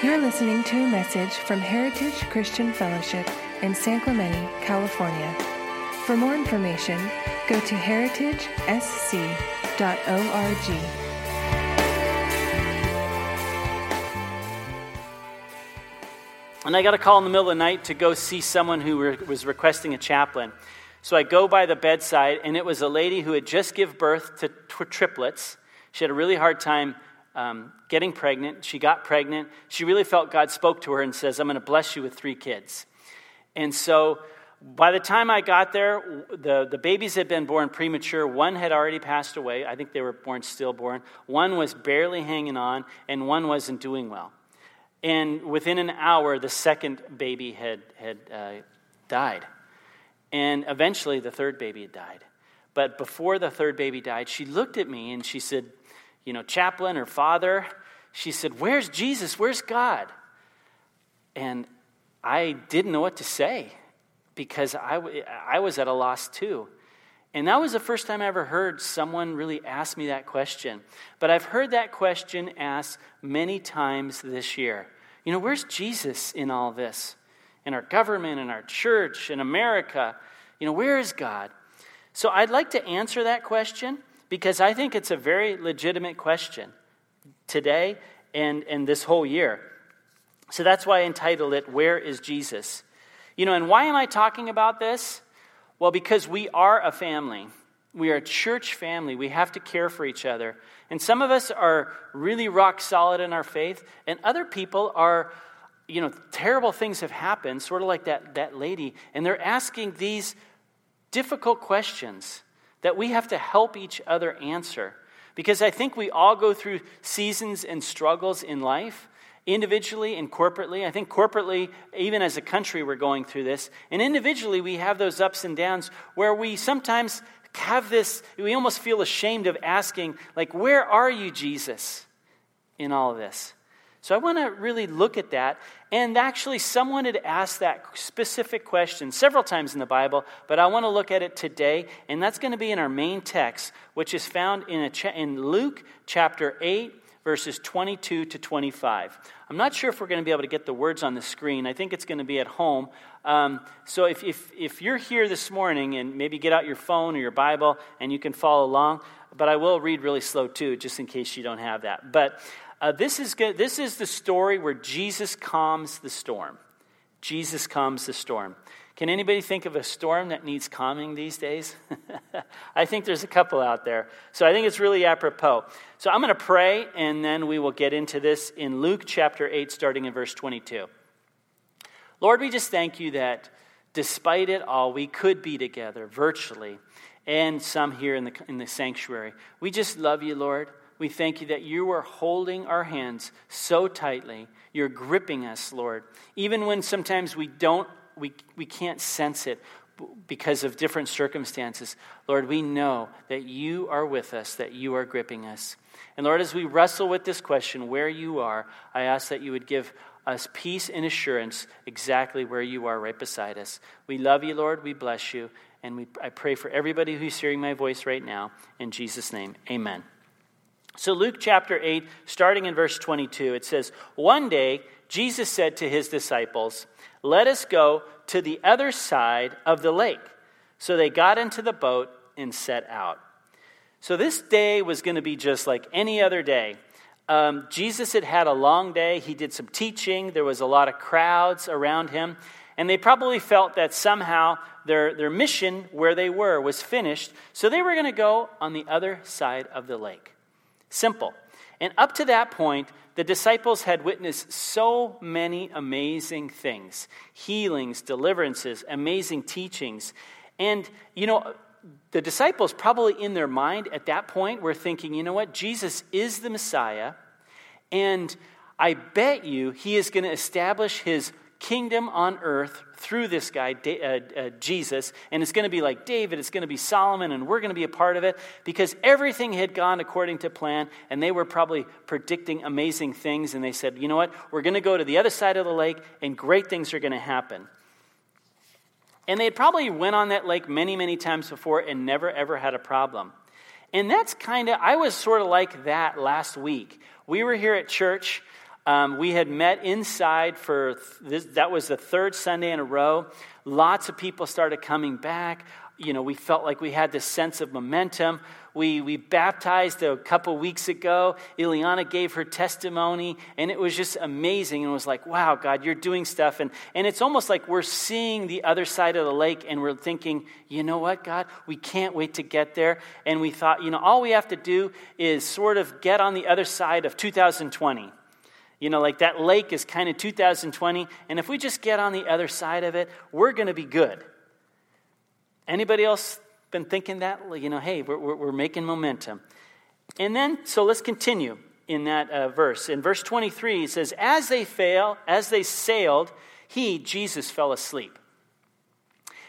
You're listening to a message from Heritage Christian Fellowship in San Clemente, California. For more information, go to heritagesc.org. And I got a call in the middle of the night to go see someone who re- was requesting a chaplain. So I go by the bedside, and it was a lady who had just given birth to tw- triplets. She had a really hard time um, getting pregnant. She got pregnant. She really felt God spoke to her and says, I'm going to bless you with three kids. And so by the time I got there, the, the babies had been born premature. One had already passed away. I think they were born stillborn. One was barely hanging on, and one wasn't doing well. And within an hour, the second baby had, had uh, died. And eventually, the third baby had died. But before the third baby died, she looked at me and she said, You know, chaplain or father, she said, Where's Jesus? Where's God? And I didn't know what to say because I, I was at a loss too. And that was the first time I ever heard someone really ask me that question. But I've heard that question asked many times this year. You know, where's Jesus in all this? In our government, in our church, in America? You know, where is God? So I'd like to answer that question because I think it's a very legitimate question today and, and this whole year. So that's why I entitled it, Where is Jesus? You know, and why am I talking about this? Well, because we are a family. We are a church family. We have to care for each other. And some of us are really rock solid in our faith, and other people are, you know, terrible things have happened, sort of like that, that lady, and they're asking these difficult questions that we have to help each other answer. Because I think we all go through seasons and struggles in life, individually and corporately. I think corporately, even as a country, we're going through this. And individually, we have those ups and downs where we sometimes have this, we almost feel ashamed of asking, like, where are you, Jesus, in all of this? So I want to really look at that. And actually, someone had asked that specific question several times in the Bible, but I want to look at it today. And that's going to be in our main text, which is found in, cha- in Luke chapter 8, verses 22 to 25. I'm not sure if we're going to be able to get the words on the screen. I think it's going to be at home. Um, so if, if, if you're here this morning and maybe get out your phone or your Bible and you can follow along, but I will read really slow too, just in case you don't have that. But uh, this, is good. this is the story where Jesus calms the storm. Jesus calms the storm. Can anybody think of a storm that needs calming these days? I think there's a couple out there. So I think it's really apropos. So I'm going to pray, and then we will get into this in Luke chapter 8, starting in verse 22. Lord, we just thank you that despite it all, we could be together virtually and some here in the, in the sanctuary. We just love you, Lord. We thank you that you are holding our hands so tightly. You're gripping us, Lord. Even when sometimes we don't, we, we can't sense it because of different circumstances. Lord, we know that you are with us, that you are gripping us. And Lord, as we wrestle with this question, where you are, I ask that you would give us peace and assurance exactly where you are right beside us. We love you, Lord. We bless you. And we, I pray for everybody who's hearing my voice right now. In Jesus' name, amen. So, Luke chapter 8, starting in verse 22, it says, One day, Jesus said to his disciples, Let us go to the other side of the lake. So they got into the boat and set out. So, this day was going to be just like any other day. Um, Jesus had had a long day. He did some teaching. There was a lot of crowds around him. And they probably felt that somehow their, their mission where they were was finished. So they were going to go on the other side of the lake. Simple. And up to that point, the disciples had witnessed so many amazing things healings, deliverances, amazing teachings. And, you know, the disciples, probably in their mind at that point, were thinking, you know what? Jesus is the Messiah, and I bet you he is going to establish his kingdom on earth through this guy, uh, uh, Jesus, and it's going to be like David, it's going to be Solomon, and we're going to be a part of it because everything had gone according to plan, and they were probably predicting amazing things, and they said, you know what, we're going to go to the other side of the lake, and great things are going to happen. And they had probably went on that lake many, many times before and never, ever had a problem. And that's kind of, I was sort of like that last week. We were here at church Um, we had met inside for this, that was the third Sunday in a row. Lots of people started coming back. You know, we felt like we had this sense of momentum. We, we baptized a couple weeks ago. Ileana gave her testimony, and it was just amazing. And it was like, wow, God, you're doing stuff. And, and it's almost like we're seeing the other side of the lake, and we're thinking, you know what, God, we can't wait to get there. And we thought, you know, all we have to do is sort of get on the other side of 2020. You know, like that lake is kind of 2020, and if we just get on the other side of it, we're going to be good. Anybody else been thinking that? You know, hey, we're, we're making momentum. And then, so let's continue in that uh, verse. In verse 23, it says, As they fail, as they sailed, he, Jesus, fell asleep.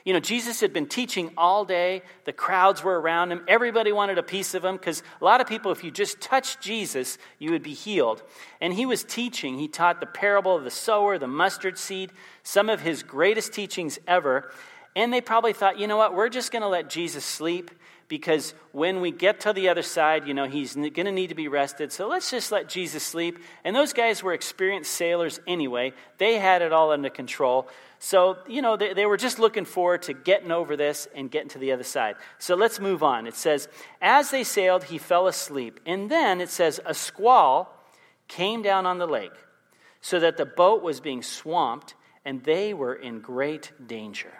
You know, Jesus had been teaching all day. The crowds were around him. Everybody wanted a piece of him because a lot of people, if you just touched Jesus, you would be healed. And he was teaching. He taught the parable of the sower, the mustard seed, some of his greatest teachings ever. And they probably thought, you know what, we're just going to let Jesus sleep because when we get to the other side, you know, he's going to need to be rested. So let's just let Jesus sleep. And those guys were experienced sailors anyway, they had it all under control. So, you know, they, they were just looking forward to getting over this and getting to the other side. So let's move on. It says, As they sailed, he fell asleep. And then it says, A squall came down on the lake so that the boat was being swamped and they were in great danger.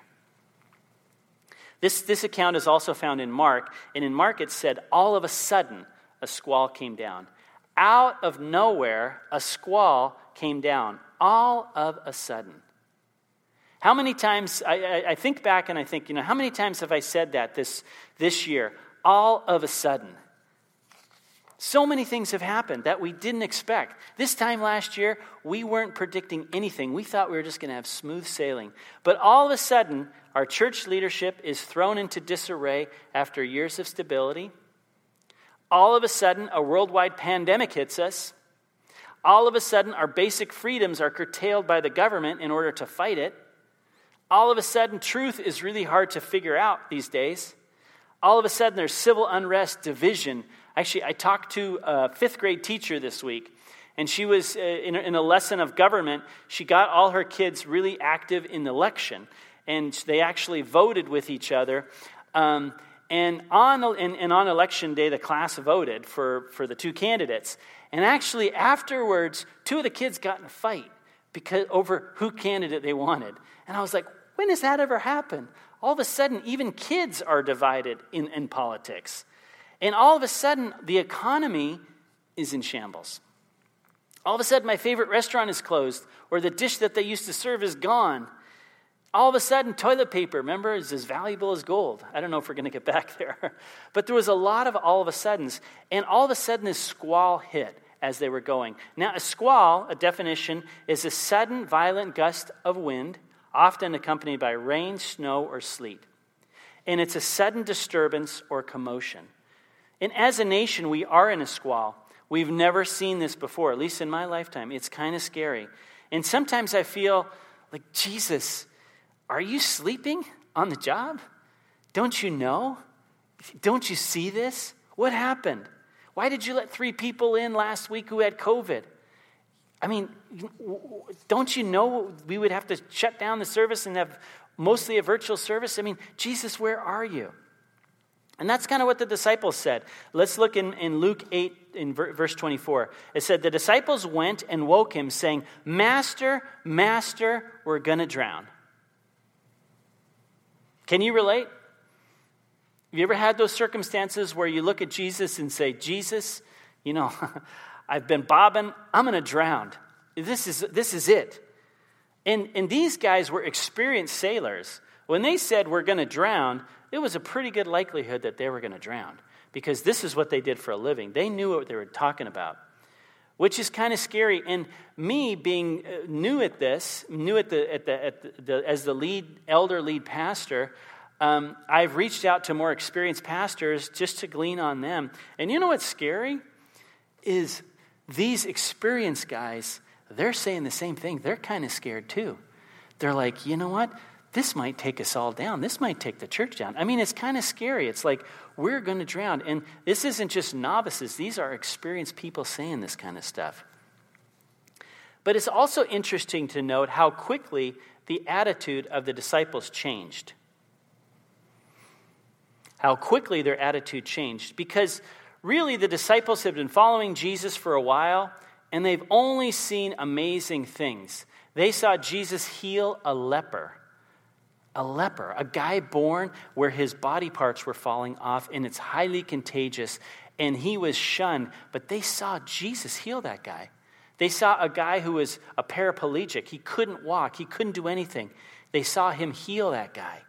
This, this account is also found in Mark, and in Mark it said, all of a sudden, a squall came down. Out of nowhere, a squall came down. All of a sudden. How many times, I, I, I think back and I think, you know, how many times have I said that this, this year? All of a sudden. So many things have happened that we didn't expect. This time last year, we weren't predicting anything. We thought we were just going to have smooth sailing. But all of a sudden, our church leadership is thrown into disarray after years of stability. All of a sudden, a worldwide pandemic hits us. All of a sudden, our basic freedoms are curtailed by the government in order to fight it. All of a sudden, truth is really hard to figure out these days. All of a sudden, there's civil unrest, division, Actually, I talked to a fifth grade teacher this week, and she was uh, in, a, lesson of government. She got all her kids really active in the election, and they actually voted with each other. Um, and on, and, and, on election day, the class voted for, for the two candidates. And actually, afterwards, two of the kids got in a fight because, over who candidate they wanted. And I was like, when has that ever happened? All of a sudden, even kids are divided in, in politics. And all of a sudden, the economy is in shambles. All of a sudden, my favorite restaurant is closed, or the dish that they used to serve is gone. All of a sudden, toilet paper, remember, is as valuable as gold. I don't know if we're going to get back there. But there was a lot of all of a suddens. And all of a sudden, this squall hit as they were going. Now, a squall, a definition, is a sudden violent gust of wind, often accompanied by rain, snow, or sleet. And it's a sudden disturbance or commotion. And as a nation, we are in a squall. We've never seen this before, at least in my lifetime. It's kind of scary. And sometimes I feel like, Jesus, are you sleeping on the job? Don't you know? Don't you see this? What happened? Why did you let three people in last week who had COVID? I mean, don't you know we would have to shut down the service and have mostly a virtual service? I mean, Jesus, where are you? And that's kind of what the disciples said. Let's look in, in Luke 8, in verse 24. It said, The disciples went and woke him, saying, Master, Master, we're going to drown. Can you relate? Have you ever had those circumstances where you look at Jesus and say, Jesus, you know, I've been bobbing, I'm going to drown. This is, this is it. And, and these guys were experienced sailors. When they said, We're going to drown, it was a pretty good likelihood that they were going to drown because this is what they did for a living. They knew what they were talking about, which is kind of scary. And me being uh, new at this, new at the, at the, at the, the as the lead elder lead pastor, um, I've reached out to more experienced pastors just to glean on them. And you know what's scary? Is these experienced guys, they're saying the same thing. They're kind of scared too. They're like, you know what? This might take us all down. This might take the church down. I mean, it's kind of scary. It's like we're going to drown. And this isn't just novices, these are experienced people saying this kind of stuff. But it's also interesting to note how quickly the attitude of the disciples changed. How quickly their attitude changed. Because really, the disciples have been following Jesus for a while, and they've only seen amazing things. They saw Jesus heal a leper. A leper, a guy born where his body parts were falling off, and it's highly contagious, and he was shunned. But they saw Jesus heal that guy. They saw a guy who was a paraplegic. He couldn't walk, he couldn't do anything. They saw him heal that guy.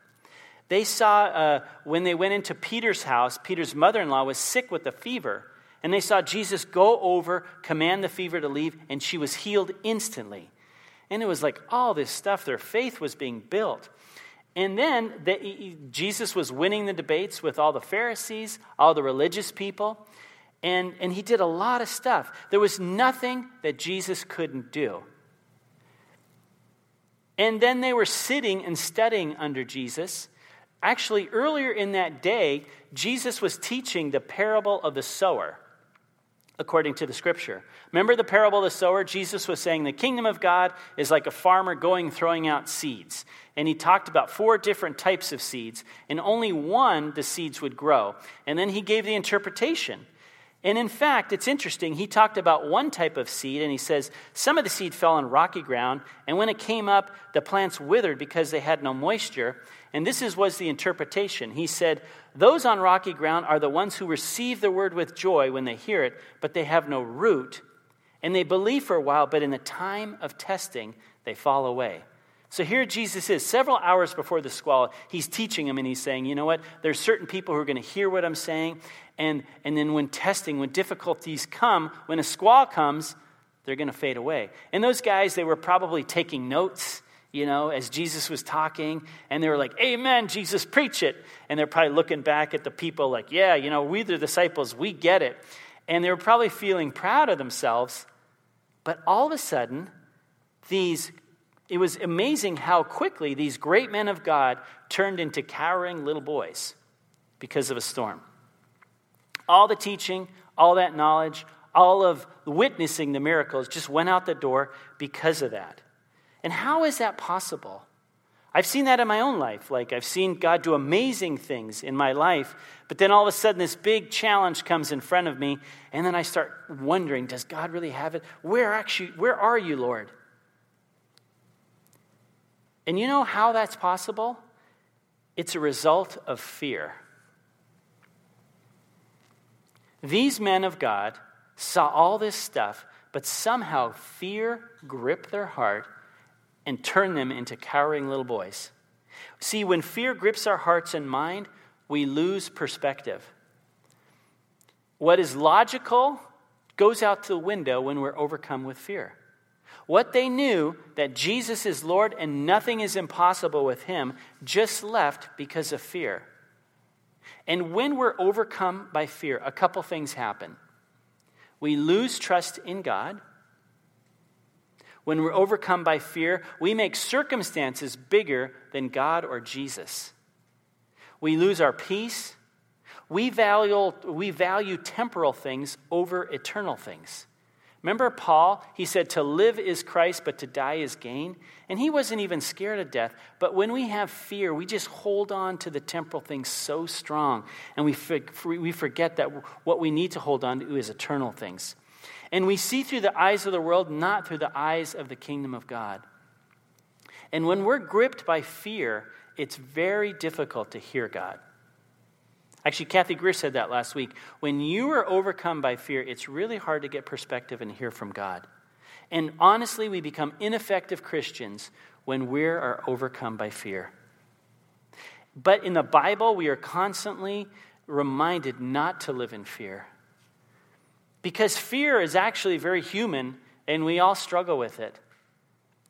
They saw uh, when they went into Peter's house, Peter's mother in law was sick with a fever. And they saw Jesus go over, command the fever to leave, and she was healed instantly. And it was like all this stuff. Their faith was being built. And then the, Jesus was winning the debates with all the Pharisees, all the religious people. And, and he did a lot of stuff. There was nothing that Jesus couldn't do. And then they were sitting and studying under Jesus. Actually, earlier in that day, Jesus was teaching the parable of the sower, according to the scripture. Remember the parable of the sower? Jesus was saying the kingdom of God is like a farmer going throwing out seeds. And he talked about four different types of seeds, and only one the seeds would grow. And then he gave the interpretation. And in fact, it's interesting. He talked about one type of seed, and he says some of the seed fell on rocky ground, and when it came up, the plants withered because they had no moisture. And this is, was the interpretation. He said, Those on rocky ground are the ones who receive the word with joy when they hear it, but they have no root. And they believe for a while, but in the time of testing, they fall away. So here Jesus is, several hours before the squall, he's teaching them and he's saying, you know what? There's certain people who are going to hear what I'm saying. And, and then when testing, when difficulties come, when a squall comes, they're going to fade away. And those guys, they were probably taking notes, you know, as Jesus was talking. And they were like, Amen, Jesus, preach it. And they're probably looking back at the people like, yeah, you know, we the disciples, we get it. And they were probably feeling proud of themselves. But all of a sudden, these it was amazing how quickly these great men of God turned into cowering little boys because of a storm. All the teaching, all that knowledge, all of witnessing the miracles just went out the door because of that. And how is that possible? I've seen that in my own life. Like, I've seen God do amazing things in my life, but then all of a sudden, this big challenge comes in front of me, and then I start wondering, does God really have it? Where actually, where are you, Lord? And you know how that's possible? It's a result of fear. These men of God saw all this stuff, but somehow fear gripped their heart and turn them into cowering little boys. See, when fear grips our hearts and mind, we lose perspective. What is logical goes out the window when we're overcome with fear. What they knew, that Jesus is Lord and nothing is impossible with him, just left because of fear. And when we're overcome by fear, a couple things happen. We lose trust in God. When we're overcome by fear, we make circumstances bigger than God or Jesus. We lose our peace. We value, we value temporal things over eternal things. Remember Paul? He said, To live is Christ, but to die is gain. And he wasn't even scared of death. But when we have fear, we just hold on to the temporal things so strong. And we, we forget that what we need to hold on to is eternal things. And we see through the eyes of the world, not through the eyes of the kingdom of God. And when we're gripped by fear, it's very difficult to hear God. Actually, Kathy Greer said that last week. When you are overcome by fear, it's really hard to get perspective and hear from God. And honestly, we become ineffective Christians when we are overcome by fear. But in the Bible, we are constantly reminded not to live in fear. Because fear is actually very human, and we all struggle with it.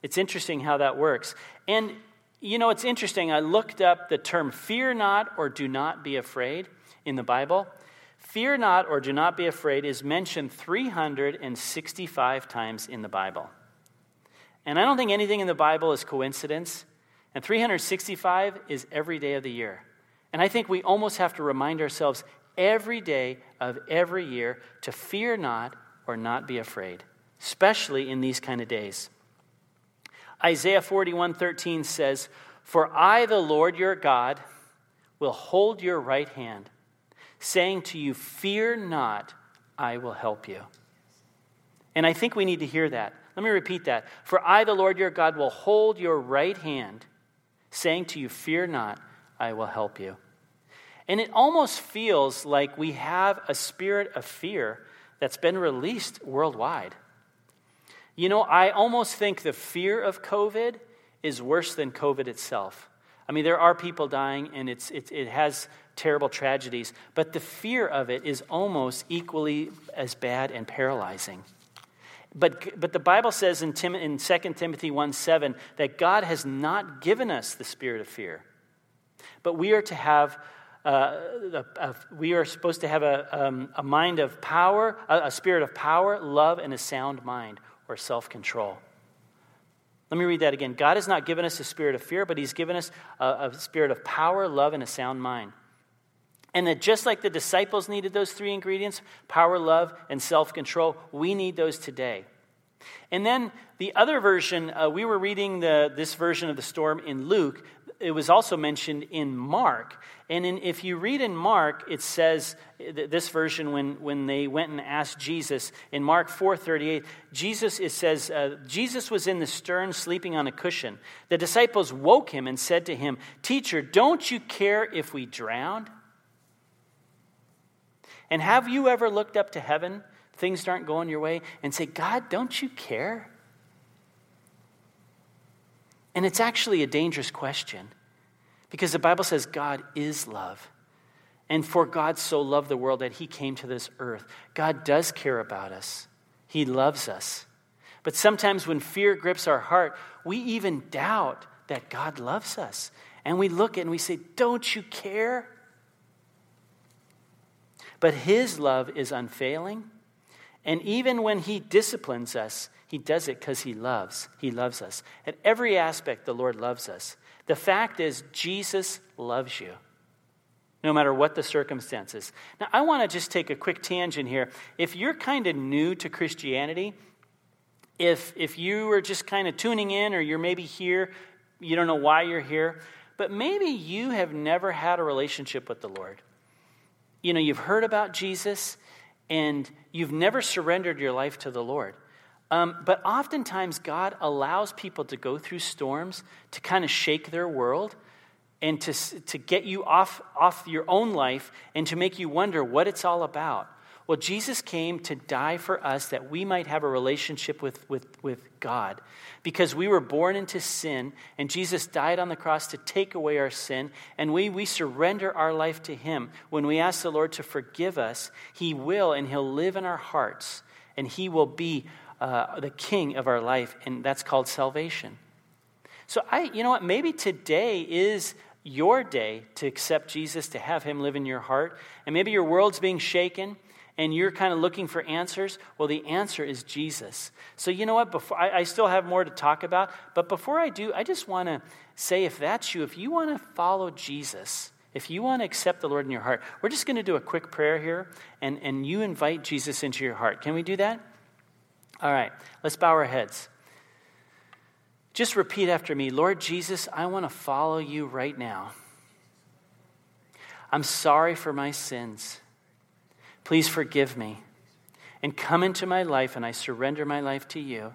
It's interesting how that works. And you know, it's interesting. I looked up the term fear not or do not be afraid in the Bible. Fear not or do not be afraid is mentioned 365 times in the Bible. And I don't think anything in the Bible is coincidence. And 365 is every day of the year. And I think we almost have to remind ourselves every day of every year to fear not or not be afraid. especially in these kind of days. Isaiah 41:13 says, "For I the Lord your God will hold your right hand, saying to you, fear not, I will help you." And I think we need to hear that. Let me repeat that. For I the Lord your God will hold your right hand, saying to you, fear not, I will help you. And it almost feels like we have a spirit of fear that's been released worldwide. You know, I almost think the fear of COVID is worse than COVID itself. I mean, there are people dying and it's, it, it has terrible tragedies, but the fear of it is almost equally as bad and paralyzing. But, but the Bible says in, Tim, in 2 Timothy 1 7 that God has not given us the spirit of fear, but we are to have uh, a, we are supposed to have a, um, a mind of power, a, a spirit of power, love, and a sound mind or self control. Let me read that again. God has not given us a spirit of fear, but He's given us a, a spirit of power, love, and a sound mind. And that just like the disciples needed those three ingredients power, love, and self control we need those today. And then the other version, uh, we were reading the, this version of the storm in Luke. It was also mentioned in Mark. And in, if you read in Mark, it says this version when, when they went and asked Jesus in Mark 4:38, Jesus it says uh, Jesus was in the stern sleeping on a cushion. The disciples woke him and said to him, "Teacher, don't you care if we drowned?" And have you ever looked up to heaven things aren't going your way and say, God, don't you care? And it's actually a dangerous question because the Bible says God is love. And for God so loved the world that he came to this earth. God does care about us, he loves us. But sometimes when fear grips our heart, we even doubt that God loves us. And we look and we say, Don't you care? But his love is unfailing. And even when he disciplines us, he does it because he loves. He loves us. At every aspect, the Lord loves us. The fact is, Jesus loves you, no matter what the circumstances. Now, I want to just take a quick tangent here. If you're kind of new to Christianity, if, if you are just kind of tuning in or you're maybe here, you don't know why you're here, but maybe you have never had a relationship with the Lord. You know, you've heard about Jesus and you've never surrendered your life to the Lord. Um, but oftentimes, God allows people to go through storms to kind of shake their world and to, to get you off, off your own life and to make you wonder what it's all about. Well, Jesus came to die for us that we might have a relationship with, with, with God. Because we were born into sin, and Jesus died on the cross to take away our sin, and we, we surrender our life to Him. When we ask the Lord to forgive us, He will, and He'll live in our hearts, and He will be uh, the King of our life, and that's called salvation. So, I, you know what? Maybe today is your day to accept Jesus, to have Him live in your heart, and maybe your world's being shaken and you're kind of looking for answers, well, the answer is Jesus. So, you know what? Before, I, I still have more to talk about, but before I do, I just want to say if that's you, if you want to follow Jesus, if you want to accept the Lord in your heart, we're just going to do a quick prayer here, and, and you invite Jesus into your heart. Can we do that? All right, let's bow our heads. Just repeat after me Lord Jesus, I want to follow you right now. I'm sorry for my sins. Please forgive me and come into my life, and I surrender my life to you.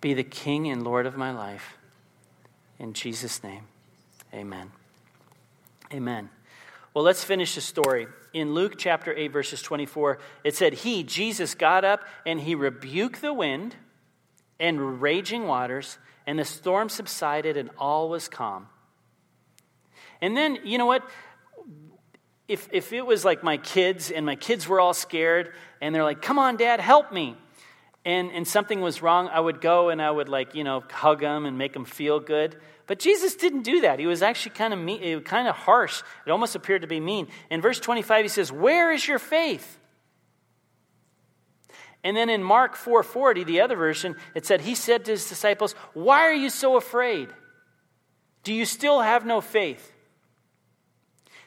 Be the King and Lord of my life. In Jesus' name, amen. Amen. Well, let's finish the story. In Luke chapter 8, verses 24, it said, He, Jesus, got up and he rebuked the wind and raging waters, and the storm subsided and all was calm. And then, you know what? if, if it was like my kids and my kids were all scared and they're like, come on, dad, help me. And, and something was wrong, I would go and I would like, you know, hug them and make them feel good. But Jesus didn't do that. He was actually kind of mean, kind of harsh. It almost appeared to be mean. In verse 25, he says, Where is your faith? And then in Mark 4:40, the other version, it said, He said to his disciples, Why are you so afraid? Do you still have no faith?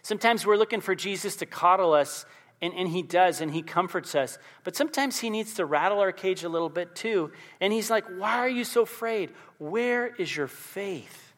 Sometimes we're looking for Jesus to coddle us And, and he does, and he comforts us. But sometimes he needs to rattle our cage a little bit too. And he's like, Why are you so afraid? Where is your faith?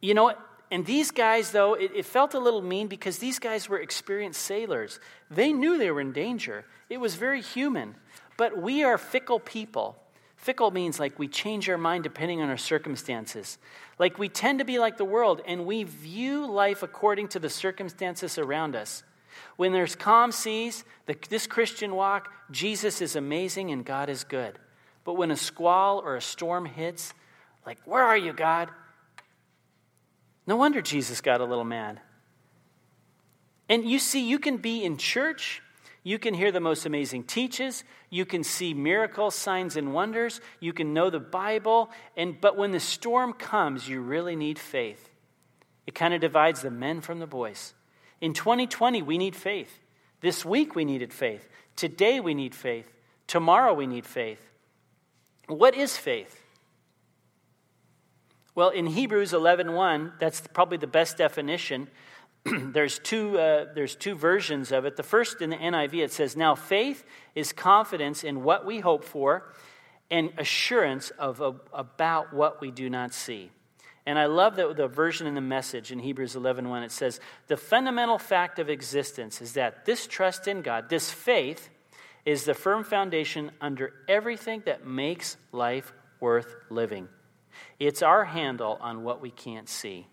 You know? And these guys, though, it, it, felt a little mean because these guys were experienced sailors. They knew they were in danger. It was very human. But we are fickle people. Fickle means like we change our mind depending on our circumstances. Like we tend to be like the world and we view life according to the circumstances around us. When there's calm seas, the, this Christian walk, Jesus is amazing and God is good. But when a squall or a storm hits, like, where are you, God? No wonder Jesus got a little mad. And you see, you can be in church you can hear the most amazing teaches. You can see miracles, signs, and wonders. You can know the Bible. And, but when the storm comes, you really need faith. It kind of divides the men from the boys. In 2020, we need faith. This week, we needed faith. Today, we need faith. Tomorrow, we need faith. What is faith? Well, in Hebrews 11:1, that's probably the best definition. there's, two, uh, there's two versions of it. The first in the NIV, it says, Now faith is confidence in what we hope for and assurance of, of about what we do not see. And I love that the version in the message in Hebrews 11 1, it says, The fundamental fact of existence is that this trust in God, this faith, is the firm foundation under everything that makes life worth living. It's our handle on what we can't see.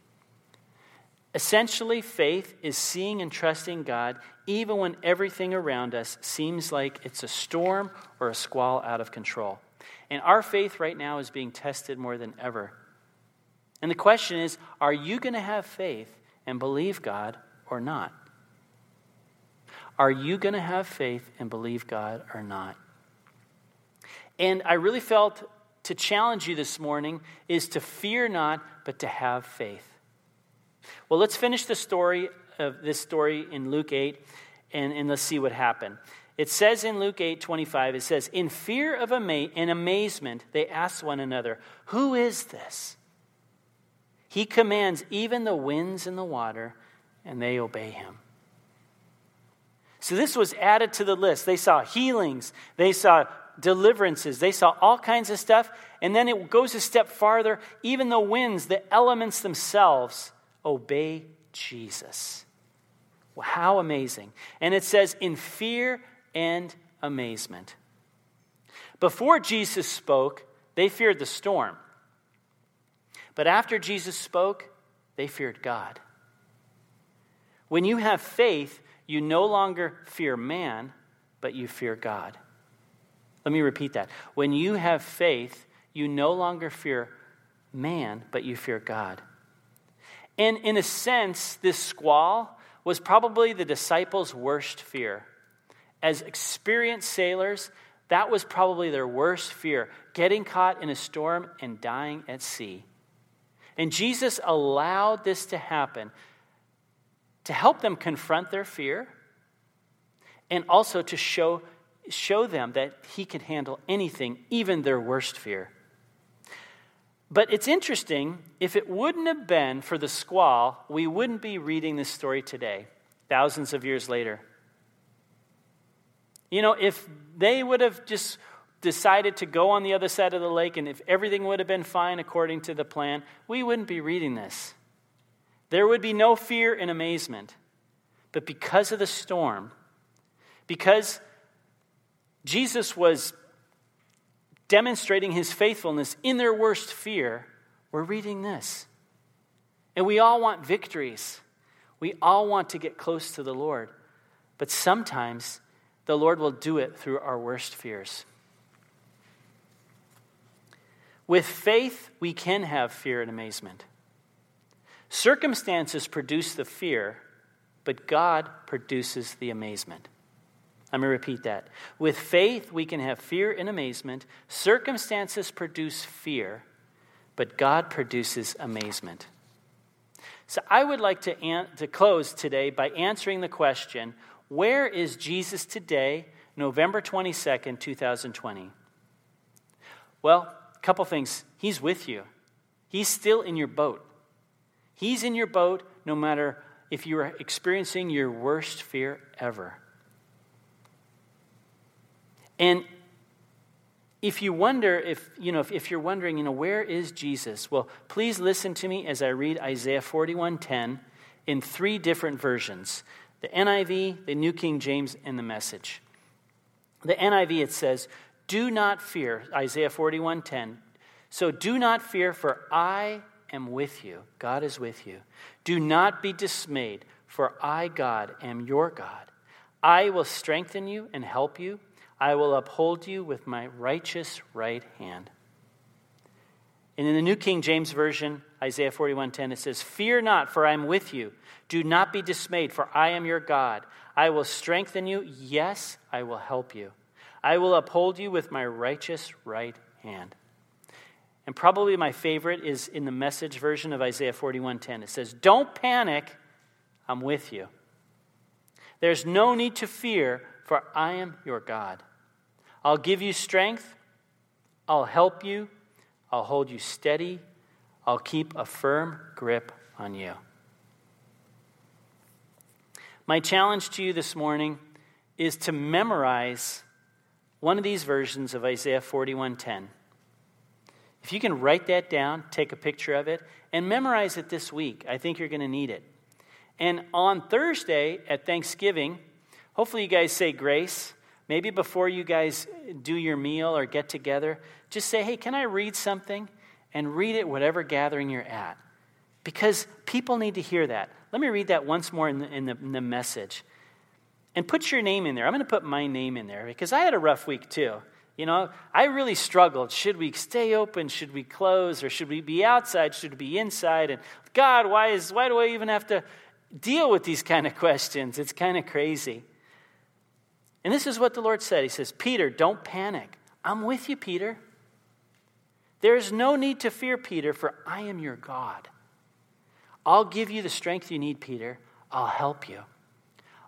Essentially, faith is seeing and trusting God even when everything around us seems like it's a storm or a squall out of control. And our faith right now is being tested more than ever. And the question is are you going to have faith and believe God or not? Are you going to have faith and believe God or not? And I really felt to challenge you this morning is to fear not, but to have faith. Well, let's finish the story of this story in Luke 8 and, and let's see what happened. It says in Luke 8 25, it says, In fear of ama- and amazement, they asked one another, Who is this? He commands even the winds and the water, and they obey him. So this was added to the list. They saw healings, they saw deliverances, they saw all kinds of stuff. And then it goes a step farther. Even the winds, the elements themselves, obey Jesus. Well, How amazing. And it says, in fear and amazement. Before Jesus spoke, they feared the storm. But after Jesus spoke, they feared God. When you have faith, you no longer fear man, but you fear God. Let me repeat that. When you have faith, you no longer fear man, but you fear God. And in a sense, this squall was probably the disciples' worst fear. As experienced sailors, that was probably their worst fear getting caught in a storm and dying at sea. And Jesus allowed this to happen to help them confront their fear and also to show, show them that He can handle anything, even their worst fear. But it's interesting, if it wouldn't have been for the squall, we wouldn't be reading this story today, thousands of years later. You know, if they would have just decided to go on the other side of the lake and if everything would have been fine according to the plan, we wouldn't be reading this. There would be no fear and amazement. But because of the storm, because Jesus was demonstrating his faithfulness in their worst fear, we're reading this. And we all want victories. We all want to get close to the Lord. But sometimes the Lord will do it through our worst fears. With faith, we can have fear and amazement. Circumstances produce the fear, but God produces the amazement. Let me repeat that. With faith, we can have fear and amazement. Circumstances produce fear, but God produces amazement. So I would like to, an- to close today by answering the question where is Jesus today, November 22nd, 2020? Well, a couple things. He's with you, He's still in your boat. He's in your boat no matter if you are experiencing your worst fear ever. And if you wonder if you know if, if, you're wondering you know where is jesus? Well please listen to me as i read isaiah 41.10 in three different versions the niv the new king james and the message. The niv it says do not fear isaiah 41.10 so do not fear for i am with you. God is with you. Do not be dismayed for i god am your god. I will strengthen you and help you I will uphold you with my righteous right hand. And in the New King James Version, Isaiah 41:10, it says, Fear not, for I am with you. Do not be dismayed, for I am your God. I will strengthen you. Yes, I will help you. I will uphold you with my righteous right hand. And probably my favorite is in the message version of Isaiah 41:10. It says, Don't panic, I'm with you. There's no need to fear, for I am your God. I'll give you strength. I'll help you. I'll hold you steady. I'll keep a firm grip on you. My challenge to you this morning is to memorize one of these versions of Isaiah 41:10. If you can write that down, take a picture of it, and memorize it this week, I think you're going to need it. And on Thursday at Thanksgiving, hopefully you guys say grace. Maybe before you guys do your meal or get together, just say, hey, can I read something? And read it whatever gathering you're at. Because people need to hear that. Let me read that once more in the, in the, in the message. And put your name in there. I'm going to put my name in there because I had a rough week too. You know, I really struggled. Should we stay open? Should we close? Or should we be outside? Should we be inside? And God, why, is, why do I even have to deal with these kind of questions? It's kind of crazy. And this is what the Lord said He says, Peter, don't panic. I'm with you, Peter. There is no need to fear, Peter, for I am your God. I'll give you the strength you need, Peter. I'll help you.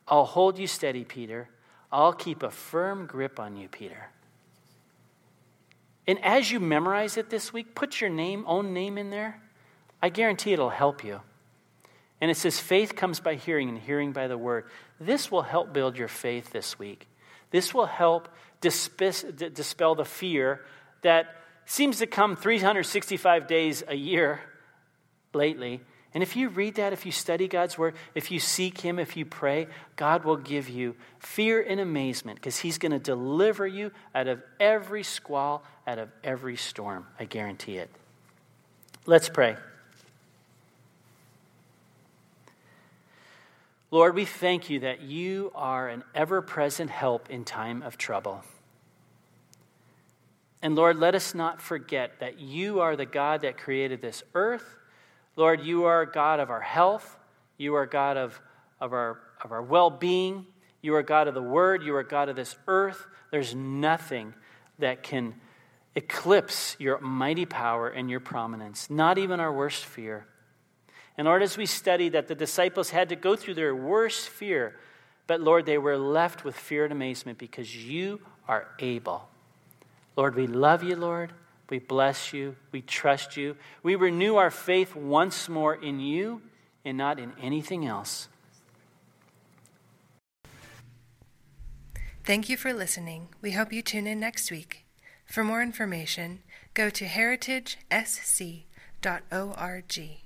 I'll hold you steady, Peter. I'll keep a firm grip on you, Peter. And as you memorize it this week, put your name, own name in there. I guarantee it'll help you. And it says, faith comes by hearing, and hearing by the word. This will help build your faith this week. This will help dispel the fear that seems to come 365 days a year lately. And if you read that, if you study God's word, if you seek Him, if you pray, God will give you fear and amazement because He's going to deliver you out of every squall, out of every storm. I guarantee it. Let's pray. Lord, we thank you that you are an ever present help in time of trouble. And Lord, let us not forget that you are the God that created this earth. Lord, you are God of our health. You are God of, of our, of our well being. You are God of the Word. You are God of this earth. There's nothing that can eclipse your mighty power and your prominence, not even our worst fear. And Lord, as we study that the disciples had to go through their worst fear, but Lord, they were left with fear and amazement because you are able. Lord, we love you, Lord. We bless you. We trust you. We renew our faith once more in you and not in anything else. Thank you for listening. We hope you tune in next week. For more information, go to heritagesc.org.